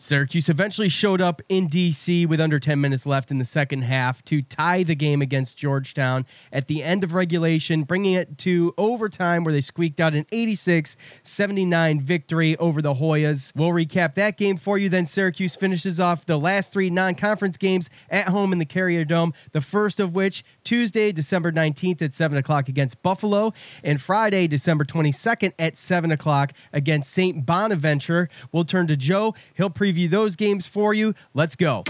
Syracuse eventually showed up in DC with under 10 minutes left in the second half to tie the game against Georgetown at the end of regulation, bringing it to overtime where they squeaked out an 86 79 victory over the Hoyas. We'll recap that game for you. Then Syracuse finishes off the last three non conference games at home in the Carrier Dome, the first of which Tuesday, December 19th at 7 o'clock against Buffalo, and Friday, December 22nd at 7 o'clock against St. Bonaventure. We'll turn to Joe. He'll preview those games for you. Let's go.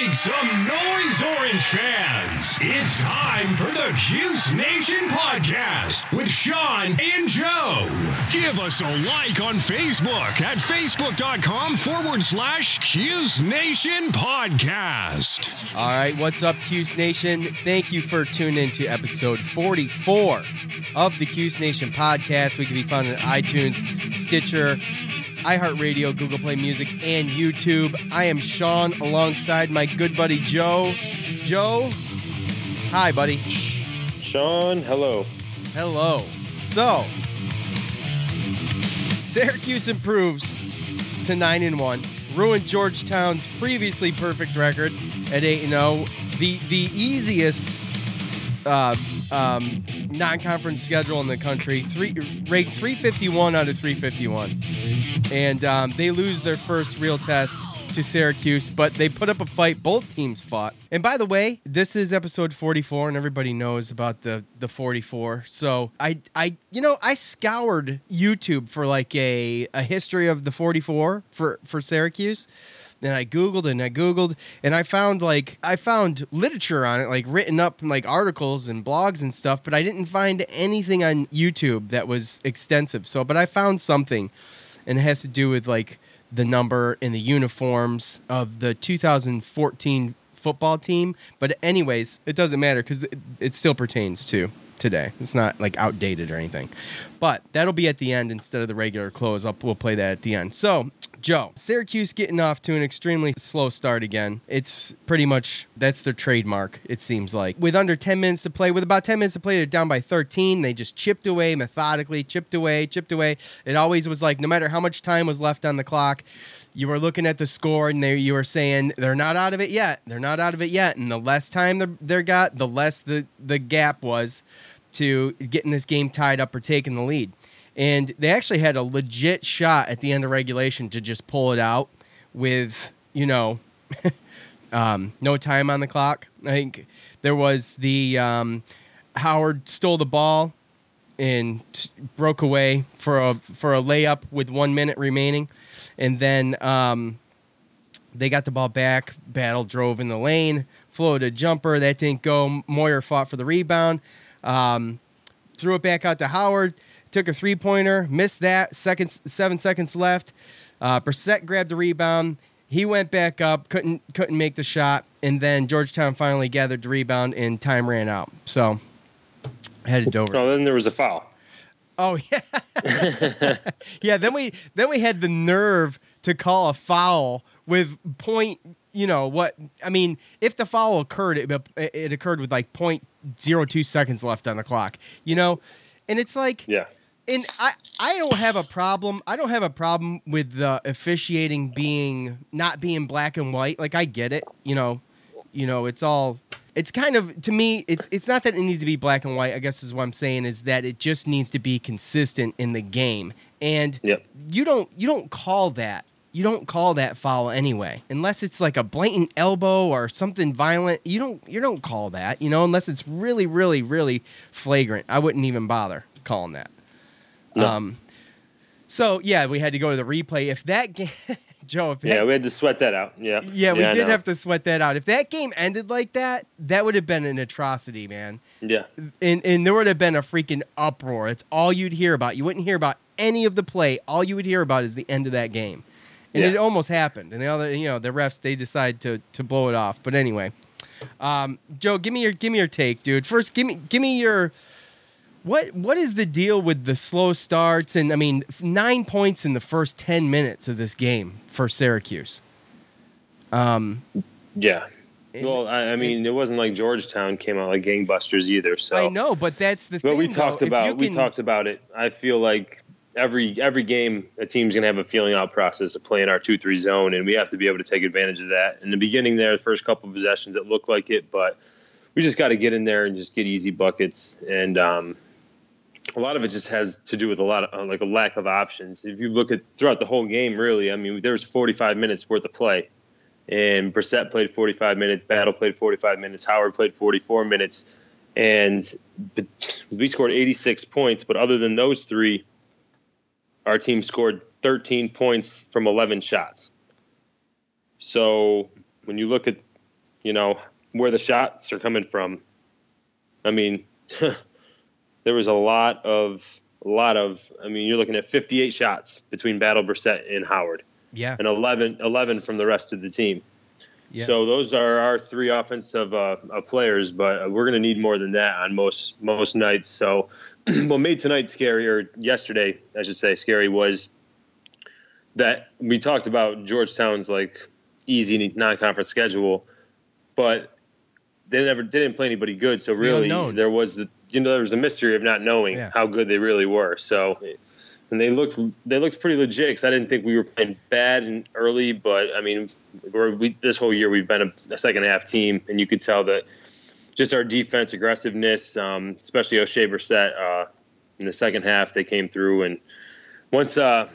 Make some noise, Orange fans! It's time for the Cuse Nation podcast with Sean and Joe. Give us a like on Facebook at facebook.com forward slash Cuse Nation podcast. All right, what's up, Cuse Nation? Thank you for tuning in to episode 44 of the Cuse Nation podcast. We can be found on iTunes, Stitcher, iHeartRadio, Google Play Music, and YouTube. I am Sean alongside my good buddy Joe. Joe, hi, buddy. Sean, hello. Hello. So, Syracuse improves to 9 and 1, ruined Georgetown's previously perfect record at 8 and 0. The the easiest uh, um, non-conference schedule in the country, three ranked 351 out of 351, and um, they lose their first real test to Syracuse, but they put up a fight. Both teams fought. And by the way, this is episode 44, and everybody knows about the the 44. So I I you know I scoured YouTube for like a a history of the 44 for for Syracuse. Then I googled and I googled and I found like I found literature on it, like written up like articles and blogs and stuff, but I didn't find anything on YouTube that was extensive. So, but I found something, and it has to do with like the number and the uniforms of the 2014 football team. But anyways, it doesn't matter because it, still pertains to today. It's not like outdated or anything. But that'll be at the end instead of the regular close. Up, we'll play that at the end. So, Joe, Syracuse getting off to an extremely slow start again. It's pretty much that's their trademark, it seems like. With under 10 minutes to play, with about 10 minutes to play, they're down by 13. They just chipped away methodically, chipped away, chipped away. It always was like no matter how much time was left on the clock, you were looking at the score and they you were saying they're not out of it yet. They're not out of it yet. And the less time they they got, the less the the gap was to getting this game tied up or taking the lead. And they actually had a legit shot at the end of regulation to just pull it out with, you know, um, no time on the clock. I think there was the um, Howard stole the ball and broke away for a for a layup with one minute remaining, and then um, they got the ball back. Battle drove in the lane, floated a jumper that didn't go. Moyer fought for the rebound, um, threw it back out to Howard. Took a three pointer, missed that. Seconds, seven seconds left. Uh, Brissett grabbed the rebound. He went back up, couldn't couldn't make the shot, and then Georgetown finally gathered the rebound, and time ran out. So headed over. Oh, then there was a foul. Oh yeah, yeah. Then we then we had the nerve to call a foul with point. You know what? I mean, if the foul occurred, it, it occurred with like point zero two seconds left on the clock. You know, and it's like Yeah. And I, I don't have a problem. I don't have a problem with the officiating being not being black and white. Like I get it, you know, you know, it's all. It's kind of to me. It's it's not that it needs to be black and white. I guess is what I'm saying is that it just needs to be consistent in the game. And Yep. you don't you don't call that you don't call that foul anyway, unless it's like a blatant elbow or something violent. You don't you don't call that, you know, unless it's really, really, really flagrant. I wouldn't even bother calling that. No. Um, so yeah, we had to go to the replay. If that game, Joe, if that, Yeah, we had to sweat that out. Yeah. yeah, we I did have to sweat that out. If that game ended like that, that would have been an atrocity, man. Yeah. And and there would have been a freaking uproar. It's all you'd hear about. You wouldn't hear about any of the play. All you would hear about is the end of that game. And Yeah. it almost happened. And the other, you know, the refs they decide to to blow it off. But anyway, um, Joe, give me your give me your take, dude. First, give me give me your what what is the deal with the slow starts and I mean nine points in the first ten minutes of this game for Syracuse. Um, Yeah. Well, I, I mean, it wasn't like Georgetown came out like gangbusters either. So I know, but that's the But thing. we talked you about we can- talked about it. I feel like every every game a team's gonna have a feeling out process of playing our two three zone, and we have to be able to take advantage of that. In the beginning, there, the first couple of possessions, it looked like it, but we just got to get in there and just get easy buckets. And um, a lot of it just has to do with a lot of uh, like a lack of options. If you look at throughout the whole game, really, I mean, there was 45 minutes worth of play, and Brissett played 45 minutes, Battle played 45 minutes, Howard played 44 minutes, and we scored 86 points. But other than those three, our team scored 13 points from 11 shots. So when you look at, you know, where the shots are coming from, I mean, there was a lot of a lot of. I mean, you're looking at 58 shots between Battle Brissett and Howard, Yeah. and 11 11 from the rest of the team. Yeah. So those are our three offensive uh, uh, players, but we're going to need more than that on most most nights. So what made tonight scary, or yesterday, I should say, scary was that we talked about Georgetown's like easy non-conference schedule, but they never they didn't play anybody good. So the really, unknown. there was the you know there was a mystery of not knowing Yeah. how good they really were. So. And they looked they looked pretty legit because I didn't think we were playing bad and early, but I mean, we're, we this whole year we've been a, a second half team, and you could tell that just our defense aggressiveness, um, especially Oshae Brissett, uh, in the second half they came through, and once uh,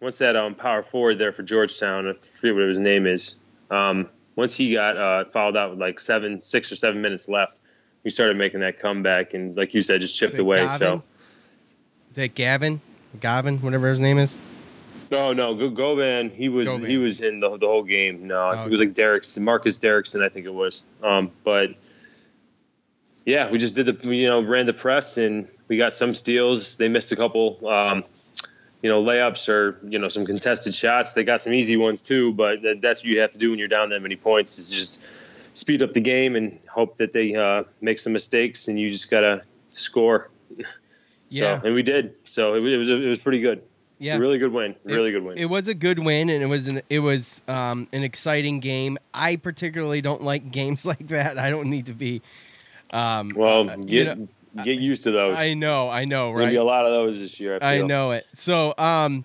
once that um, power forward there for Georgetown, I forget what his name is, um, once he got uh, fouled out with like seven, six or seven minutes left, we started making that comeback, and like you said, just chipped away. Gavin? So. Is that Gavin? Gavin, whatever his name is. No, no, Go- Govan. He was Govan. he was in the the whole game. No, I think Oh, it was like Derrickson, Marcus Derrickson. I think it was. Um, but yeah, we just did the you know ran the press and we got some steals. They missed a couple, um, you know, layups or you know some contested shots. They got some easy ones too. But that's what you have to do when you're down that many points. Is just speed up the game and hope that they uh, make some mistakes and you just gotta score. Yeah. So, and we did. So it, was- it was it was pretty good. Yeah. Really good win. It- Really good win. It was a good win, and it was an it was um, an exciting game. I particularly don't like games like that. I don't need to be. Um, Well, uh, get you know, get used to those. I know, I know, right? Maybe a lot of those this year. I, I know it. So, um,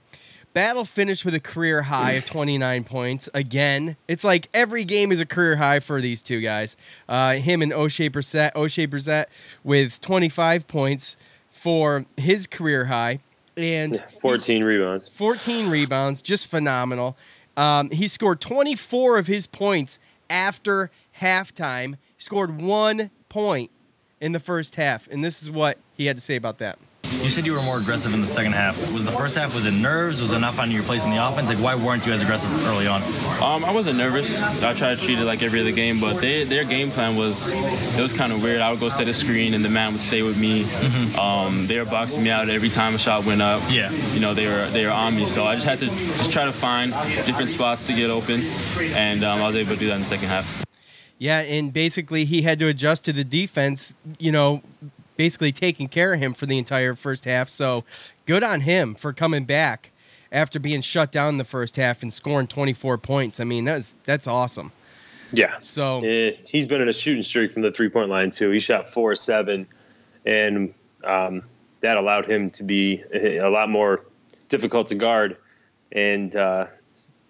Battle finished with a career high of 29 points. Again, it's like every game is a career high for these two guys. Uh, him and Oshae Brissett. Oshae Brissett with 25 points for his career high. And 14 rebounds. 14 rebounds, just phenomenal. Um, he scored 24 of his points after halftime. He scored one point in the first half, and this is what he had to say about that. You said you were more aggressive in the second half. Was the first half, was it nerves? Was it not finding your place in the offense? Like, why weren't you as aggressive early on? Um, I wasn't nervous. I tried to treat it like every other game, but they, their game plan was it was kind of weird. I would go set a screen, and the man would stay with me. Um, they were boxing me out every time a shot went up. Yeah. you know they were they were on me, so I just had to just try to find different spots to get open, and um, I was able to do that in the second half. Yeah, and basically he had to adjust to the defense, you know, basically taking care of him for the entire first half. So good on him for coming back after being shut down in the first half and scoring 24 points. I mean, that's that's awesome. Yeah. So Eh, he's been in a shooting streak from the three point line too. He shot four or seven, and um, that allowed him to be a lot more difficult to guard. And uh,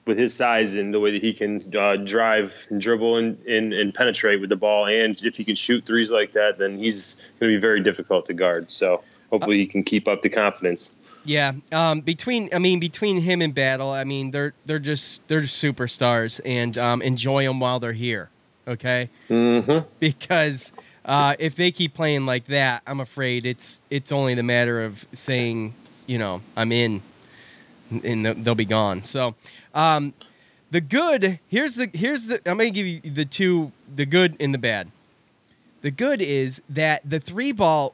with his size and the way that he can uh, drive and dribble and, and, and penetrate with the ball, and if he can shoot threes like that, then he's going to be very difficult to guard. So hopefully he can keep up the confidence. Yeah, um, between I mean between him and Battle, I mean they're they're just they're just superstars, and um, enjoy them while they're here. Okay, mm-hmm. because uh, if they keep playing like that, I'm afraid it's it's only the matter of saying, you know, I'm in, and they'll be gone. So, um, the good here's the here's the I'm gonna give you the two the good and the bad. The good is that the three ball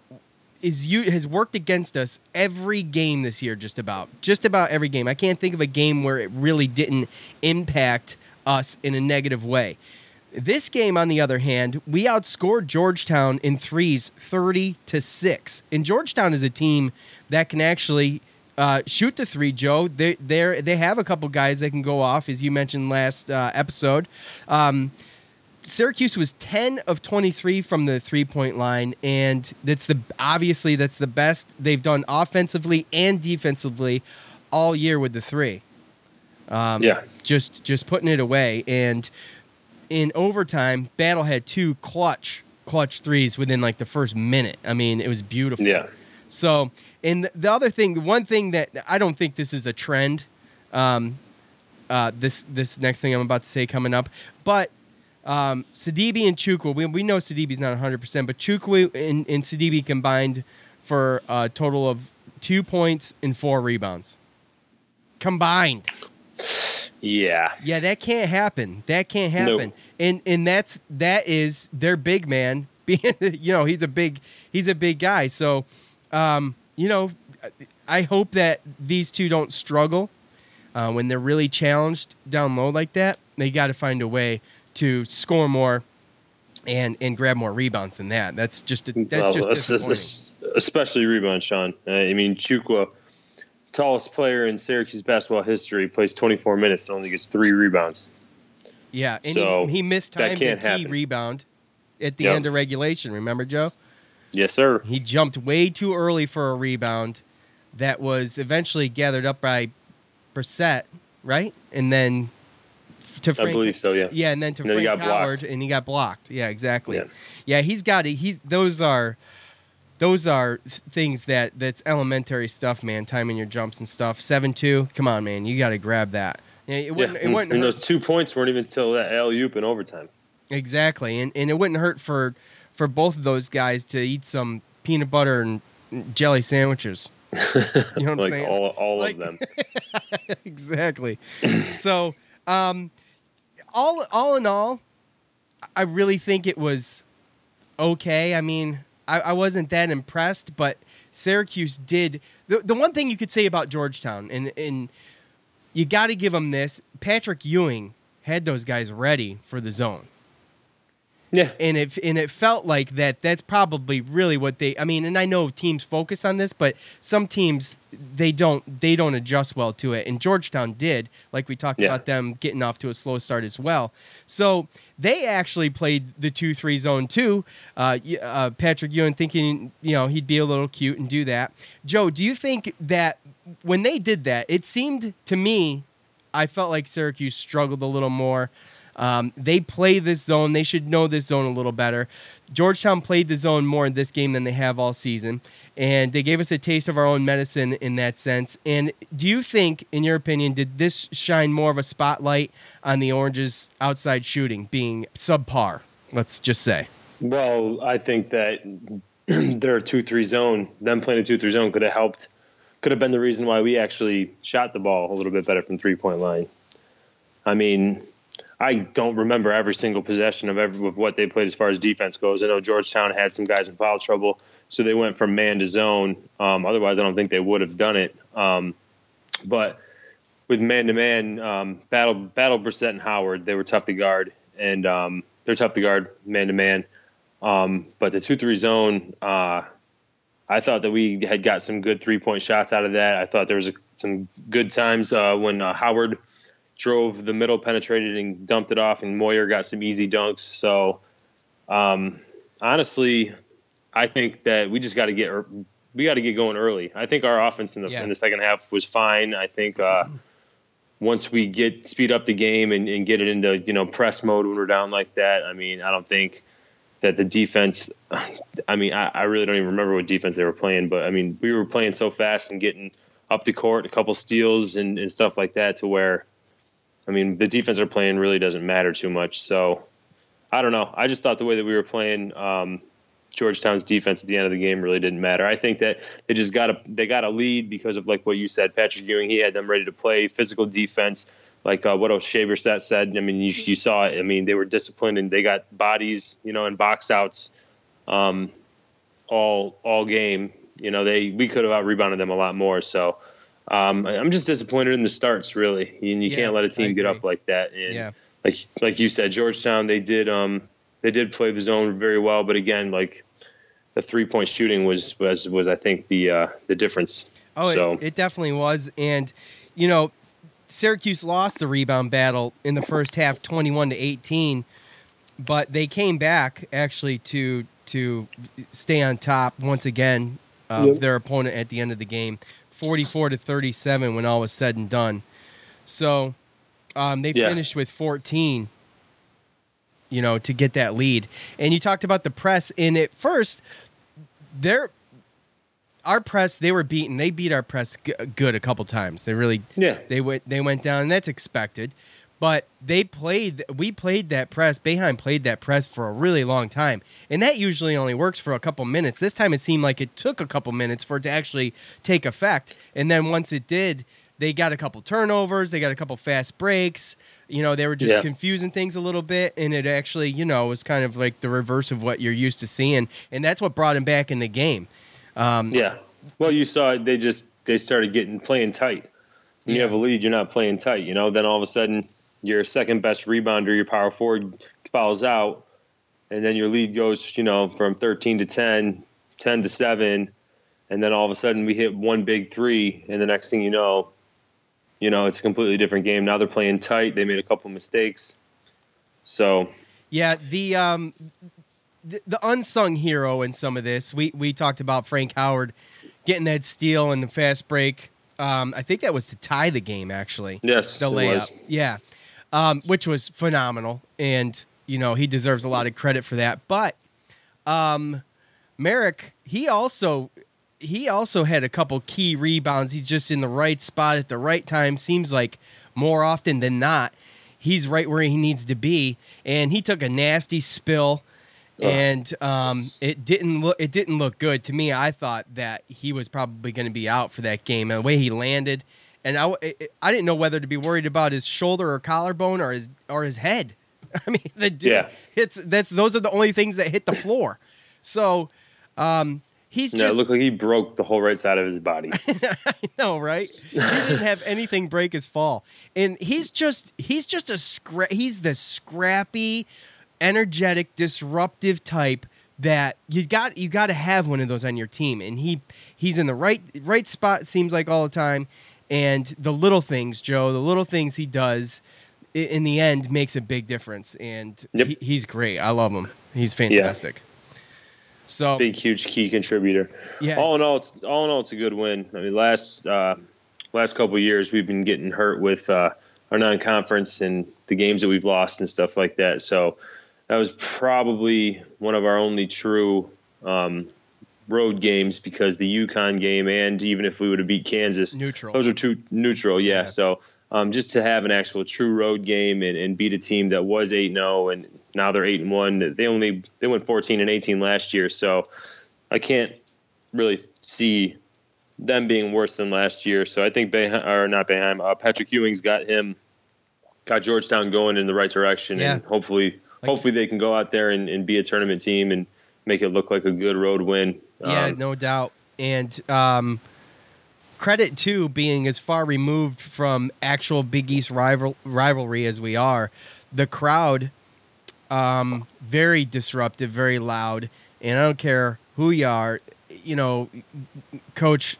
is you has worked against us every game this year, just about just about every game. I can't think of a game where it really didn't impact us in a negative way. This game, on the other hand, we outscored Georgetown in threes 30 to 6. And Georgetown is a team that can actually uh, shoot the three, Joe. They they they have a couple guys that can go off, as you mentioned last uh, episode. Um, Syracuse was 10 of 23 from the three point line, and that's the obviously that's the best they've done offensively and defensively all year with the three. Um, yeah, just just putting it away, and in overtime, Battle had two clutch clutch threes within like the first minute. I mean, it was beautiful. Yeah. So, and the other thing, the one thing that I don't think this is a trend. Um, uh, this this next thing I'm about to say coming up, but um, Sidibe and Chukwu, we, we know Sidibe's not 100%, but Chukwu and, and Sidibe combined for a total of two points and four rebounds. Combined. Yeah. Yeah, that can't happen. That can't happen. Nope. And and that's that is their big man being you know, he's a big he's a big guy. So um, you know, I hope that these two don't struggle uh, when they're really challenged down low like that. They got to find a way to score more and and grab more rebounds than that. That's just that's well, just especially rebounds, Sean. Uh, I mean, Chukwu tallest player in Syracuse basketball history, plays 24 minutes and only gets three rebounds. Yeah, and so he, he missed time to key rebound at the yep. end of regulation. Remember, Joe? Yes, sir. He jumped way too early for a rebound that was eventually gathered up by Brissett, right? And then to Frank, I believe so. Yeah. Yeah, and then to and Frank then Howard, blocked. and he got blocked. Yeah, exactly. Yeah, yeah he's got it. He's those are those are things that that's elementary stuff, man. Timing your jumps and stuff. Seven two. Come on, man. You got to grab that. Yeah, it wouldn't. Yeah. It wouldn't and, those two points weren't even till that alley oop in overtime. Exactly, and and it wouldn't hurt for for both of those guys to eat some peanut butter and jelly sandwiches. You know what like I'm saying? All, all like, of them. exactly. so, um, all all in all, I really think it was okay. I mean, I, I wasn't that impressed, but Syracuse did. The, the one thing you could say about Georgetown, and, and you got to give them this Patrick Ewing had those guys ready for the zone. Yeah. And it and it felt like that that's probably really what they I mean, and I know teams focus on this, but some teams they don't they don't adjust well to it. And Georgetown did, like we talked yeah. about them getting off to a slow start as well. So they actually played the two three zone too. Uh, uh, Patrick Ewing thinking you know he'd be a little cute and do that. Joe, do you think that when they did that, it seemed to me, I felt like Syracuse struggled a little more. Um, they play this zone. They should know this zone a little better. Georgetown played the zone more in this game than they have all season, and they gave us a taste of our own medicine in that sense. And do you think, in your opinion, did this shine more of a spotlight on the Oranges' outside shooting being subpar? Let's just say. Well, I think that their two-three zone, them playing a two-three zone, could have helped. Could have been the reason why we actually shot the ball a little bit better from three-point line. I mean, I don't remember every single possession of every of what they played as far as defense goes. I know Georgetown had some guys in foul trouble, so they went from man to zone. Um, otherwise, I don't think they would have done it. Um, but with man to man, battle battle Brissett and Howard, they were tough to guard, and um, they're tough to guard man to man. But the two three zone, uh, I thought that we had got some good three point shots out of that. I thought there was a, some good times uh, when uh, Howard drove the middle, penetrated, and dumped it off, and Moyer got some easy dunks. So, um, honestly, I think that we just got to get we got to get going early. I think our offense in the yeah. in the second half was fine. I think uh, once we get speed up the game and, and, get it into you know press mode when we're down like that, I mean, I don't think that the defense. I mean, I, I really don't even remember what defense they were playing, but I mean, we were playing so fast and getting up the court, a couple steals and, and stuff like that, to where, I mean, the defense are playing really doesn't matter too much. So I don't know. I just thought the way that we were playing. Um, Georgetown's defense at the end of the game really didn't matter. I think that they just got a they got a lead because of like what you said, Patrick Ewing. He had them ready to play physical defense, like uh, what O'Shaver said. Said I mean, you, you saw it. I mean, they were disciplined and they got bodies, you know, and box outs, um, all all game. You know, they we could have out rebounded them a lot more. So um, I'm just disappointed in the starts. Really, and you Yeah, can't let a team get up like that. And Yeah. like like you said, Georgetown they did um they did play the zone very well, but again, like the three point shooting was was was I think the uh, the difference. Oh, so it, it definitely was. And, you know, Syracuse lost the rebound battle in the first half 21 to 18, but they came back actually to to stay on top once again of Yep. their opponent at the end of the game, 44 to 37 when all was said and done. So, um, they Yeah. finished with 14 you know, to get that lead. And you talked about the press, and at first, they're our press. They were beaten. They beat our press g- good a couple times. They really, yeah, they went they went down, and that's expected. But they played. We played that press. Boeheim played that press for a really long time, and that usually only works for a couple minutes. This time, it seemed like it took a couple minutes for it to actually take effect. And then once it did, they got a couple turnovers. They got a couple fast breaks. You know, they were just Yeah. confusing things a little bit, and it actually, you know, was kind of like the reverse of what you're used to seeing, and that's what brought him back in the game. Um, yeah. Well, you saw it. They just they started getting playing tight. When you have a lead, you're not playing tight. You know, then all of a sudden your second best rebounder, your power forward, fouls out, and then your lead goes, you know, from 13 to 10, 10 to seven, and then all of a sudden we hit one big three, and the next thing you know, you know, it's a completely different game. Now they're playing tight. They made a couple mistakes, so Yeah, the um, the, the unsung hero in some of this. We we talked about Frank Howard getting that steal and the fast break. Um, I think that was to tie the game actually. Yes, the layup. Yeah, um, which was phenomenal, and you know he deserves a lot of credit for that. But um, Marek, he also he also had a couple key rebounds. He's just in the right spot at the right time. Seems like more often than not, he's right where he needs to be. And he took a nasty spill, and um, it didn't look it didn't look good to me. I thought that he was probably going to be out for that game. And the way he landed, and I I didn't know whether to be worried about his shoulder or collarbone or his or his head. I mean, the dude, Yeah. it's that's those are the only things that hit the floor. So, um, he's yeah, it just looked like he broke the whole right side of his body. I know, right? He didn't have anything break his fall, and he's just he's just a scra- he's the scrappy, energetic, disruptive type that you got you got to have one of those on your team, and he he's in the right right spot. Seems like all the time, and the little things, Joe, the little things he does. In the end, makes a big difference, and he, he's great. I love him. He's fantastic. So big, huge key contributor. Yeah. All in all, it's all in all, it's a good win. I mean, last uh, last couple of years, we've been getting hurt with uh, our non-conference and the games that we've lost and stuff like that. So that was probably one of our only true um, road games because the UConn game and even if we would have beat Kansas, Neutral. Those are two neutral, yeah. So um, just to have an actual true road game and, and beat a team that was eight zero and now they're eight and one. They only they went fourteen and eighteen last year, so I can't really see them being worse than last year. So I think Boeheim, or not Boeheim, uh, Patrick Ewing's got him got Georgetown going in the right direction, Yeah. and hopefully hopefully they can go out there and, and be a tournament team and make it look like a good road win. Yeah, Um, no doubt. And um, credit to being as far removed from actual Big East rival rivalry as we are. The crowd, um, very disruptive, very loud, and I don't care who you are. You know, Coach.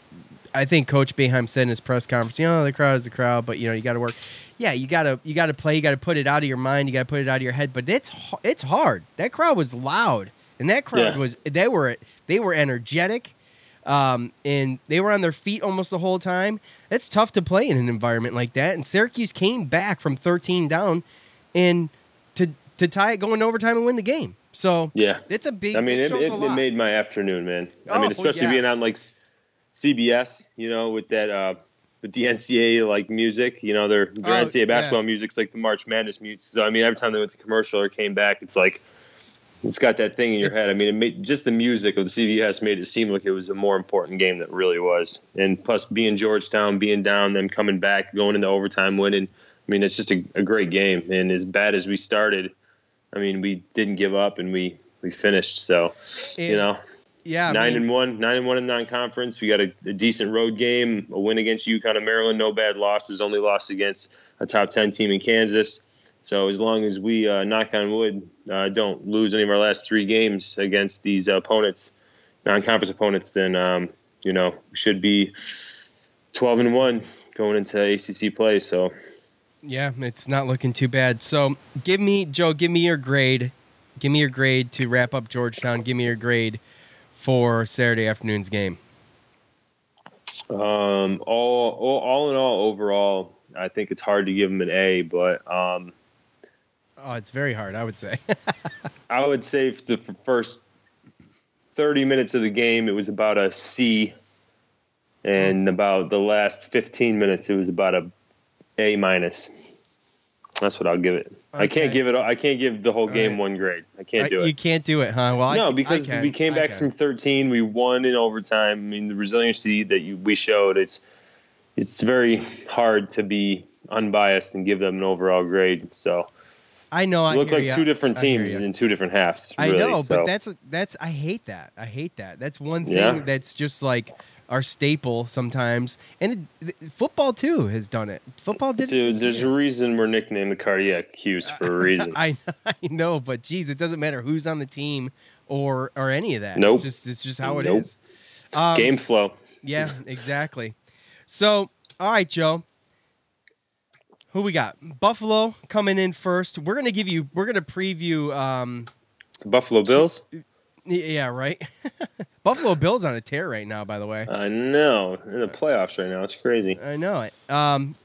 I think Coach Boeheim said in his press conference, you know, the crowd is the crowd, but you know, you got to work. Yeah, you gotta you gotta play. You gotta put it out of your mind. You gotta put it out of your head. But it's it's hard. That crowd was loud, and that crowd Yeah. was they were they were energetic, um, and they were on their feet almost the whole time. It's tough to play in an environment like that. And Syracuse came back from 13 down, and to to tie it going overtime and win the game. So Yeah, it's a big. I mean, it it, it, it made my afternoon, man. I Oh, mean, especially yes. being on like, CBS, you know, with that uh, with the NCAA like music. You know, their their Oh, NCAA basketball yeah. music's like the March Madness music. So I mean, every time they went to commercial or came back, it's like it's got that thing in your It's- head. I mean, it made, just the music of the CBS made it seem like it was a more important game than it really was. And plus, being Georgetown, being down, them coming back, going into overtime, winning. I mean, it's just a, a great game. And as bad as we started, I mean, we didn't give up and we we finished. So, you know, Yeah, I nine mean, and one, nine and one in non-conference. We got a, a decent road game, a win against UConn and Maryland, no bad losses. Only lost against a top ten team in Kansas. So as long as we uh, knock on wood, uh, don't lose any of our last three games against these opponents, non-conference opponents, then um, you know we should be twelve and one going into ACC play. So Yeah, it's not looking too bad. So give me Joe, give me your grade. Give me your grade to wrap up Georgetown. Give me your grade for Saturday afternoon's game. um, all, all all in all, overall, I think it's hard to give them an A, but. Um, Oh, it's very hard, I would say. I would say the first 30 minutes of the game, it was about a C. And hmm. about the last 15 minutes, it was about a A minus. That's what I'll give it. I can't give it. I can't give the whole game right. one grade. I can't I- do it. You can't do it, huh? Well, no, can- because we came back from 13. We won in overtime. I mean, the resiliency that you, we showed. It's it's very hard to be unbiased and give them an overall grade. So I know. I look hear like two different teams in two different halves. I know, So- but that's that's I hate that. I hate that. That's one thing Yeah. that's just like our staple sometimes, and it, football too has done it. Football did. Dude, there's a reason we're nicknamed the cardiac Cuse for a reason. I I know, but geez, it doesn't matter who's on the team or or any of that. Nope. It's just it's just how it is. Nope. Um, Game flow. Yeah, exactly. So, all right, Joe. Who we got? Buffalo coming in first. We're gonna give you. We're gonna preview. Um, The Buffalo Bills. yeah, right. Buffalo Bills on a tear right now. By the way, I know in the playoffs right now. It's crazy. I know it. Um,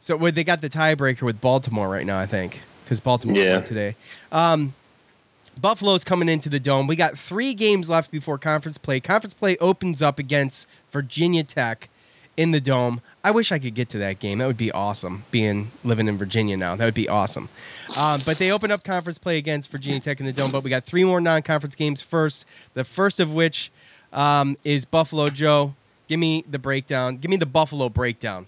so well, they got the tiebreaker with Baltimore right now, I think, because Baltimore Yeah. today. Um, Buffalo's coming into the dome. We got three games left before conference play. Conference play opens up against Virginia Tech in the dome. I wish I could get to that game. That would be awesome. Being living in Virginia now, that would be awesome. Um, but they open up conference play against Virginia Tech in the dome. But we got three more non-conference games first. The first of which um, is Buffalo. Joe, give me the breakdown. Give me the Buffalo breakdown.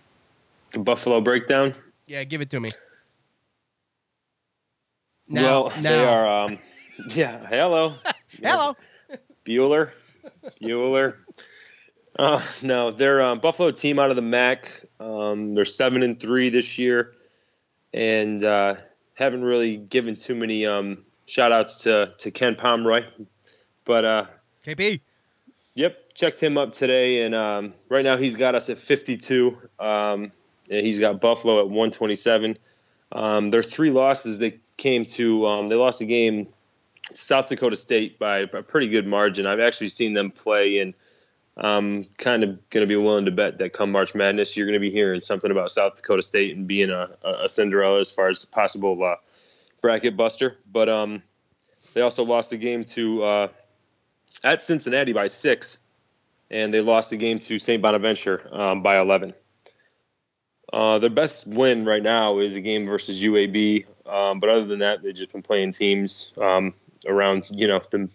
The Buffalo breakdown. Yeah, give it to me. Now, well, now. they are. Um, yeah. Hello. Hello. Bueller. Bueller. Uh, no, they're a Buffalo team out of the MAC. Um, they're seven and three this year, and uh, haven't really given too many um, shout outs to to Ken Pomeroy. But uh, KP. Yep, checked him up today, and um, right now he's got us at 52. Um, and he's got Buffalo at 127. Um, their three losses they came to. Um, they lost a game to South Dakota State by a pretty good margin. I've actually seen them play, and I'm kind of going to be willing to bet that come March Madness, you're going to be hearing something about South Dakota State and being a, a Cinderella as far as possible uh, bracket buster. But um, they also lost the game to uh, at Cincinnati by six, and they lost the game to St. Bonaventure um, by 11. Uh, their best win right now is a game versus UAB, um, but other than that, they've just been playing teams um, around you know the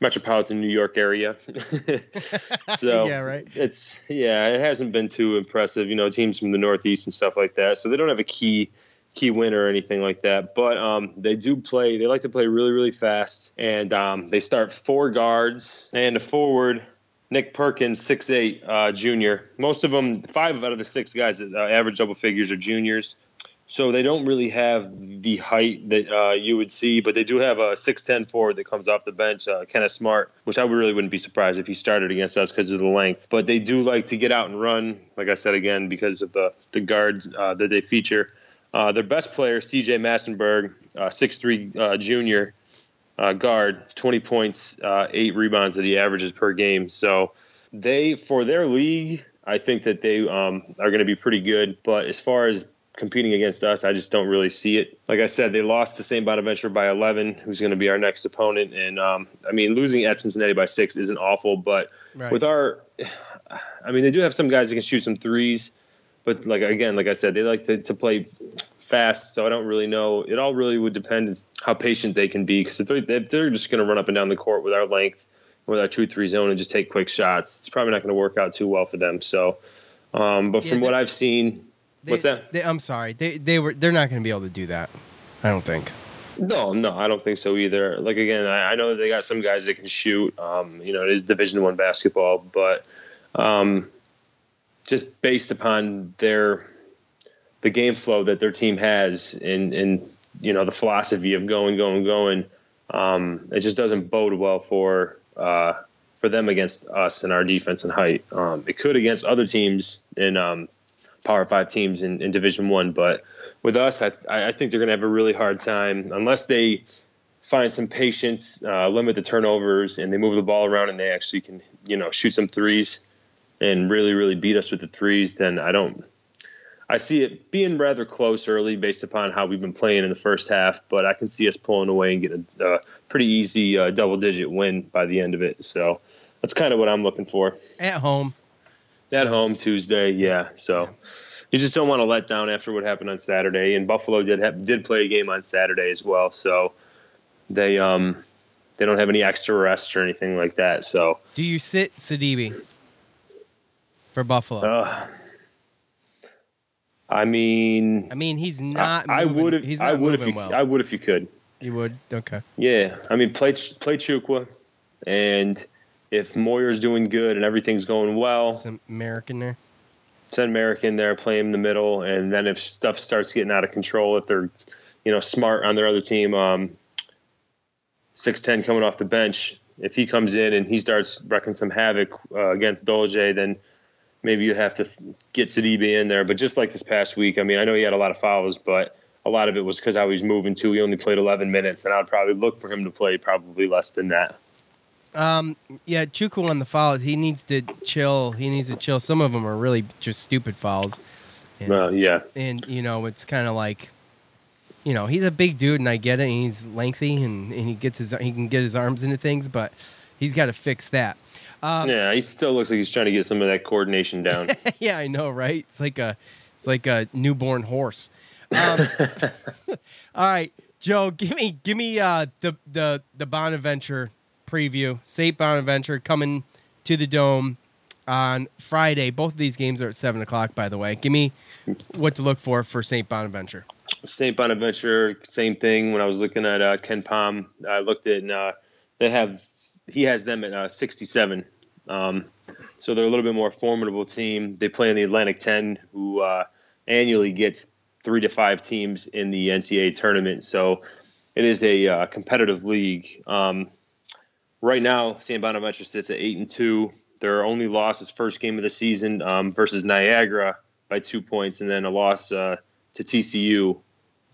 metropolitan New York area. so Yeah, right. It's yeah, it hasn't been too impressive. You know, teams from the Northeast and stuff like that. So they don't have a key key win or anything like that. But um, they do play. They like to play really really fast, and um, they start four guards and a forward. Nick Perkins, six eight, uh, junior. Most of them, five out of the six guys that uh, average double figures are juniors. So they don't really have the height that uh, you would see, but they do have a 6'10 forward that comes off the bench, uh, Kenneth Smart, which I really wouldn't be surprised if he started against us because of the length. But they do like to get out and run, like I said again, because of the, the guards uh, that they feature. Uh, their best player, CJ Massinburg, uh, 6'3 uh, junior uh, guard, 20 points, uh, eight rebounds that he averages per game. So they, for their league, I think that they um, are going to be pretty good. But as far as competing against us, I just don't really see it. Like I said, they lost to St. Bonaventure by 11, who's going to be our next opponent. And um, I mean, losing at Cincinnati by six isn't awful, but Right. with our, I mean, they do have some guys that can shoot some threes, but like again, like I said, they like to, to play fast. So I don't really know. It all really would depend on how patient they can be because if they're, if they're just going to run up and down the court with our length, with our two three zone, and just take quick shots, it's probably not going to work out too well for them. So, um, but Yeah, from what I've seen, They- what's that? They, I'm sorry. They they were they're not going to be able to do that. I don't think. No, no, I don't think so either. Like again, I, I know they got some guys that can shoot. Um, you know, it is Division One basketball, but um, just based upon their the game flow that their team has, and and you know the philosophy of going, going, going, um, it just doesn't bode well for uh, for them against us and our defense and height. Um, it could against other teams in um, Power Five teams in, in Division One, but with us, I, I think they're going to have a really hard time unless they find some patience, uh, limit the turnovers, and they move the ball around and they actually can, you know, shoot some threes and really, really beat us with the threes. Then I don't. I see it being rather close early based upon how we've been playing in the first half, but I can see us pulling away and getting a, pretty easy uh, double digit win by the end of it. So that's kind of what I'm looking for. At home. At home Tuesday, yeah. So you just don't want to let down after what happened on Saturday. And Buffalo did have, did play a game on Saturday as well, so they um they don't have any extra rest or anything like that. So Do you sit Sidibe for Buffalo? uh, I mean, I mean, he's not. I, I would have He's I not would if you well. I would if you could. you would. Okay. Yeah, I mean, play play Chukwu, and if Moyer's doing good and everything's going well, Some American there. send Marek in there, play him in the middle, and then if stuff starts getting out of control, if they're, you know, smart on their other team, um, six ten coming off the bench, if he comes in and he starts wrecking some havoc uh, against Dolce, then maybe you have to get Sidibe in there. But just like this past week, I mean, I know he had a lot of fouls, but a lot of it was because how he's moving too. He only played 11 minutes, and I'd probably look for him to play probably less than that. Um. Yeah, Chukwu on the fouls. He needs to chill. He needs to chill. Some of them are really just stupid fouls. And, Well, yeah. and you know, it's kind of like, you know, he's a big dude, and I get it. And he's lengthy, and, and he gets his he can get his arms into things, but he's got to fix that. Um, yeah, he still looks like he's trying to get some of that coordination down. yeah, I know, right? It's like a, it's like a newborn horse. Um, all right, Joe, give me, give me uh, the the the Bonaventure preview. Saint Bonaventure coming to the dome on Friday. Both of these games are at seven o'clock, by the way. Give me what to look for for Saint Bonaventure. St. Bonaventure, same thing. When I was looking at uh, KenPom, I looked at and uh, they have he has them at uh, 67. Um, so they're a little bit more formidable team. They play in the Atlantic 10, who uh, annually gets three to five teams in the NCAA tournament. So it is a uh, competitive league. Um, right now, St. Bonaventure sits at eight and two. Their only loss is first game of the season um, versus Niagara by two points, and then a loss uh, to TCU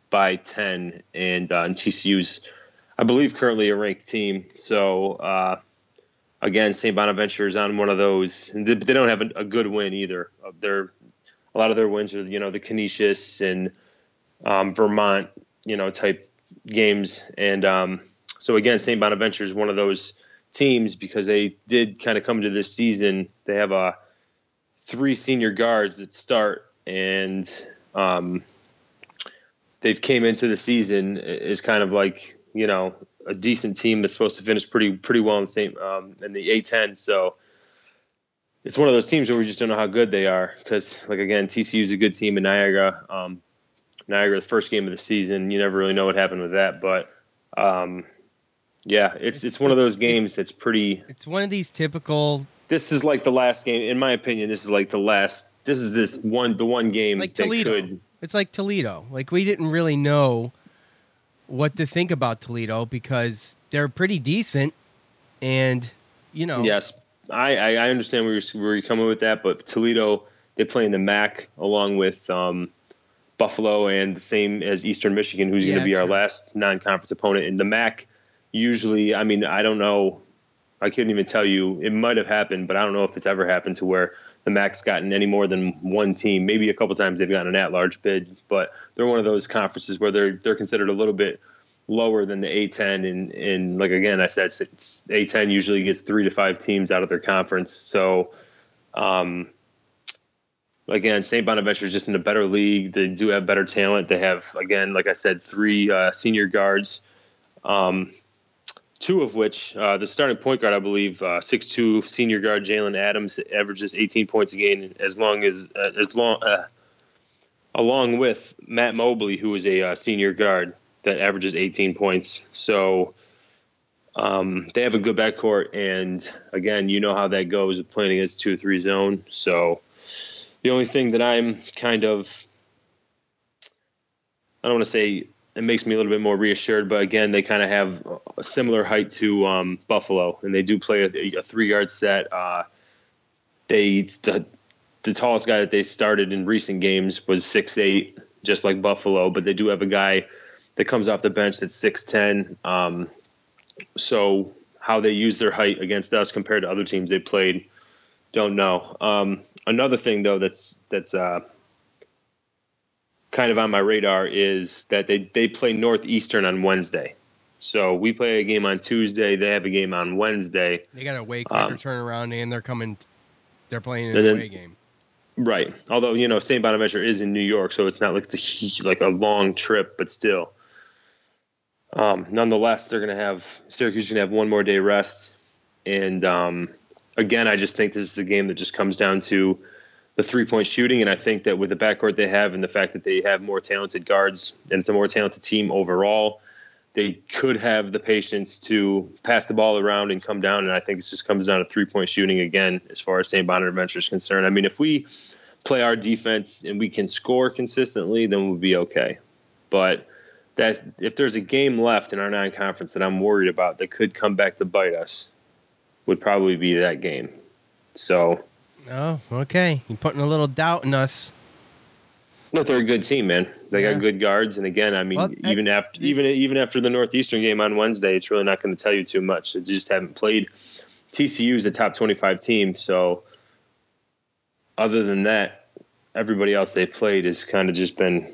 by 10. And, uh, and TCU's, I believe, currently a ranked team. So, uh, again, St. Bonaventure is on one of those. They, they don't have a, a good win either. Uh, They're, a lot of their wins are, you know, the Canisius and um, Vermont, you know, type games. And um, so, again, St. Bonaventure is one of those teams because they did kind of come to this season. They have a three senior guards that start and um, they've came into the season is kind of like you know a decent team that's supposed to finish pretty pretty well in the same um, in the A10. So it's one of those teams where we just don't know how good they are because like again TCU is a good team in Niagara. Um, Niagara, the first game of the season, you never really know what happened with that, but um, yeah, it's it's one of those games that's pretty. It's one of these typical This is like the last game, in my opinion. This is like the last. This is this one the one game like that Toledo. could It's like Toledo. Like we didn't really know what to think about Toledo because they're pretty decent, and you know, Yes, I, I, I understand where you're, where you're coming with that, but Toledo they play in the MAC along with um, Buffalo and the same as Eastern Michigan, who's going to be our last non-conference opponent. In the MAC, usually, I mean, I don't know, I couldn't even tell you. It might have happened, but I don't know if it's ever happened to where the MAC's gotten any more than one team. Maybe a couple times they've gotten an at-large bid, but they're one of those conferences where they're they're considered a little bit lower than the A10 and and like again I said A10 usually gets 3 to 5 teams out of their conference so Um, again, St. Bonaventure is just in a better league. They do have better talent. They have, again, like I said, three uh, senior guards, um, two of which uh, the starting point guard, I believe, uh, six-two senior guard Jalen Adams averages 18 points a game, as long as uh, as long uh, along with Matt Mobley, who is a uh, senior guard that averages 18 points. So. Um, they have a good backcourt, and again, you know how that goes with playing against two or three zone. So, the only thing that I'm kind of, I don't want to say it makes me a little bit more reassured, but again, they kind of have a similar height to um, Buffalo, and they do play a, a three guard set. Uh, they the, the tallest guy that they started in recent games was six eight, just like Buffalo, but they do have a guy that comes off the bench that's six ten. Um, so how they use their height against us compared to other teams they played, don't know. Um, another thing though that's that's uh, kind of on my radar is that they they play Northeastern on Wednesday. So we play a game on Tuesday. They have a game on Wednesday. They got a way quicker um, turnaround, and they're coming. They're playing an away game. Right. Although you know St. Bonaventure is in New York, so it's not like it's a, like a long trip, but still. Um, nonetheless, they're going to have Syracuse going to have one more day rest, and um, again, I just think this is a game that just comes down to the three point shooting. And I think that with the backcourt they have and the fact that they have more talented guards and it's a more talented team overall, they could have the patience to pass the ball around and come down. And I think it just comes down to three point shooting again, as far as St. Bonaventure is concerned. I mean, if we play our defense and we can score consistently, then we'll be okay. But that if there's a game left in our non conference that I'm worried about that could come back to bite us, would probably be that game. So. Oh, okay. You're putting a little doubt in us. No, they're a good team, man. They yeah. got good guards, and again, I mean, well, even I, after even even after the Northeastern game on Wednesday, it's really not going to tell you too much. They just haven't played. TCU is a top twenty-five team, so other than that, everybody else they played has kind of just been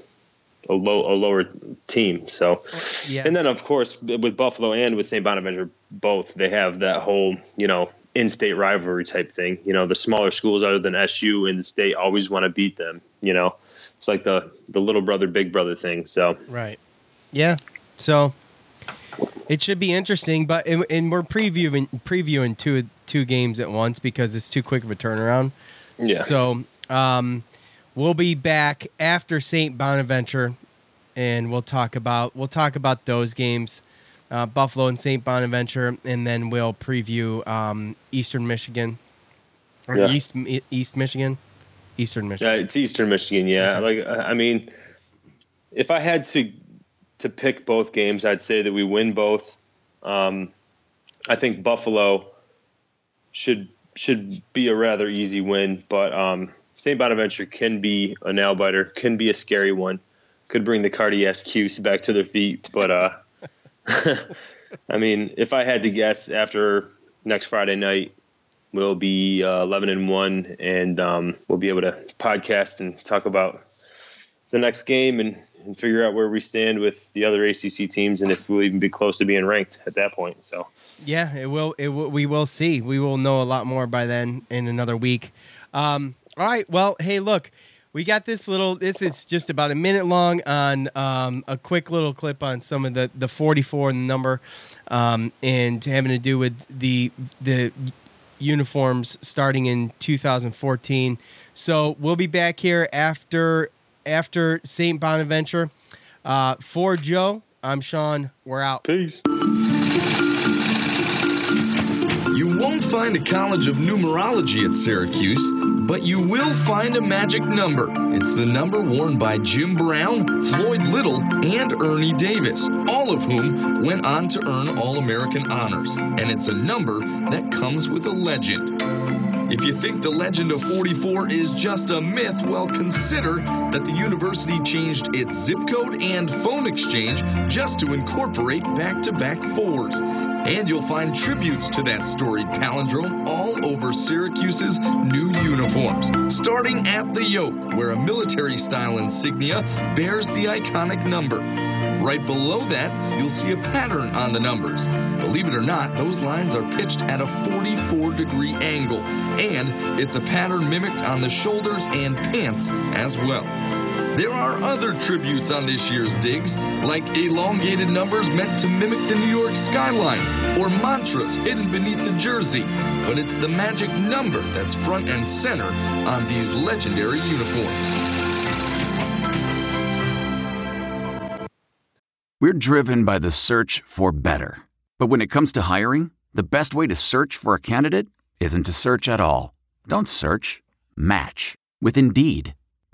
a low a lower team. So, yeah. and then of course with Buffalo and with St. Bonaventure, both they have that whole you know in-state rivalry type thing. You know, the smaller schools other than SU in the state always want to beat them. You know, it's like the the little brother big brother thing. So right, yeah. So it should be interesting, but and, and we're previewing previewing two two games at once because it's too quick of a turnaround. Yeah. So um, we'll be back after St. Bonaventure, and we'll talk about we'll talk about those games, uh, Buffalo and St. Bonaventure, and then we'll preview um, Eastern Michigan or yeah. East East Michigan, Eastern Michigan. Yeah, it's Eastern Michigan. Yeah, okay. like I mean, if I had to to pick both games, I'd say that we win both. Um, I think Buffalo should should be a rather easy win, but um, St. Bonaventure can be a nail biter, can be a scary one, could bring the cardiac Cuse back to their feet. But uh, I mean, if I had to guess, after next Friday night, we'll be uh, 11 and one, and um, we'll be able to podcast and talk about the next game and, and figure out where we stand with the other ACC teams and if we'll even be close to being ranked at that point. So yeah, it will. It will, we will see. We will know a lot more by then in another week. Um, all right. Well, hey, look, we got this little. This is just about a minute long on um, a quick little clip on some of the the 44 and the number, um, and having to do with the the uniforms starting in 2014. So we'll be back here after after St. Bonaventure. Uh, for Joe, I'm Sean. We're out. Peace. You won't find a college of numerology at Syracuse but you will find a magic number. It's the number worn by Jim Brown, Floyd Little, and Ernie Davis, all of whom went on to earn All American honors. And it's a number that comes with a legend. If you think the legend of 44 is just a myth, well, consider that the university changed its zip code and phone exchange just to incorporate back to back fours. And you'll find tributes to that storied palindrome all over Syracuse's new uniforms, starting at the yoke, where a military style insignia bears the iconic number. Right below that, you'll see a pattern on the numbers. Believe it or not, those lines are pitched at a 44 degree angle, and it's a pattern mimicked on the shoulders and pants as well. There are other tributes on this year's digs, like elongated numbers meant to mimic the New York skyline, or mantras hidden beneath the jersey. But it's the magic number that's front and center on these legendary uniforms. We're driven by the search for better. But when it comes to hiring, the best way to search for a candidate isn't to search at all. Don't search, match with Indeed.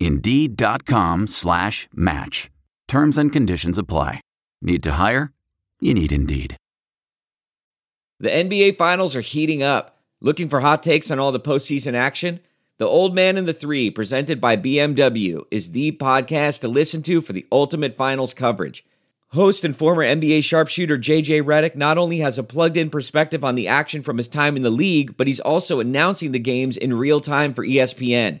Indeed.com slash match. Terms and conditions apply. Need to hire? You need Indeed. The NBA Finals are heating up. Looking for hot takes on all the postseason action? The Old Man and the Three, presented by BMW, is the podcast to listen to for the ultimate finals coverage. Host and former NBA sharpshooter JJ Redick not only has a plugged in perspective on the action from his time in the league, but he's also announcing the games in real time for ESPN.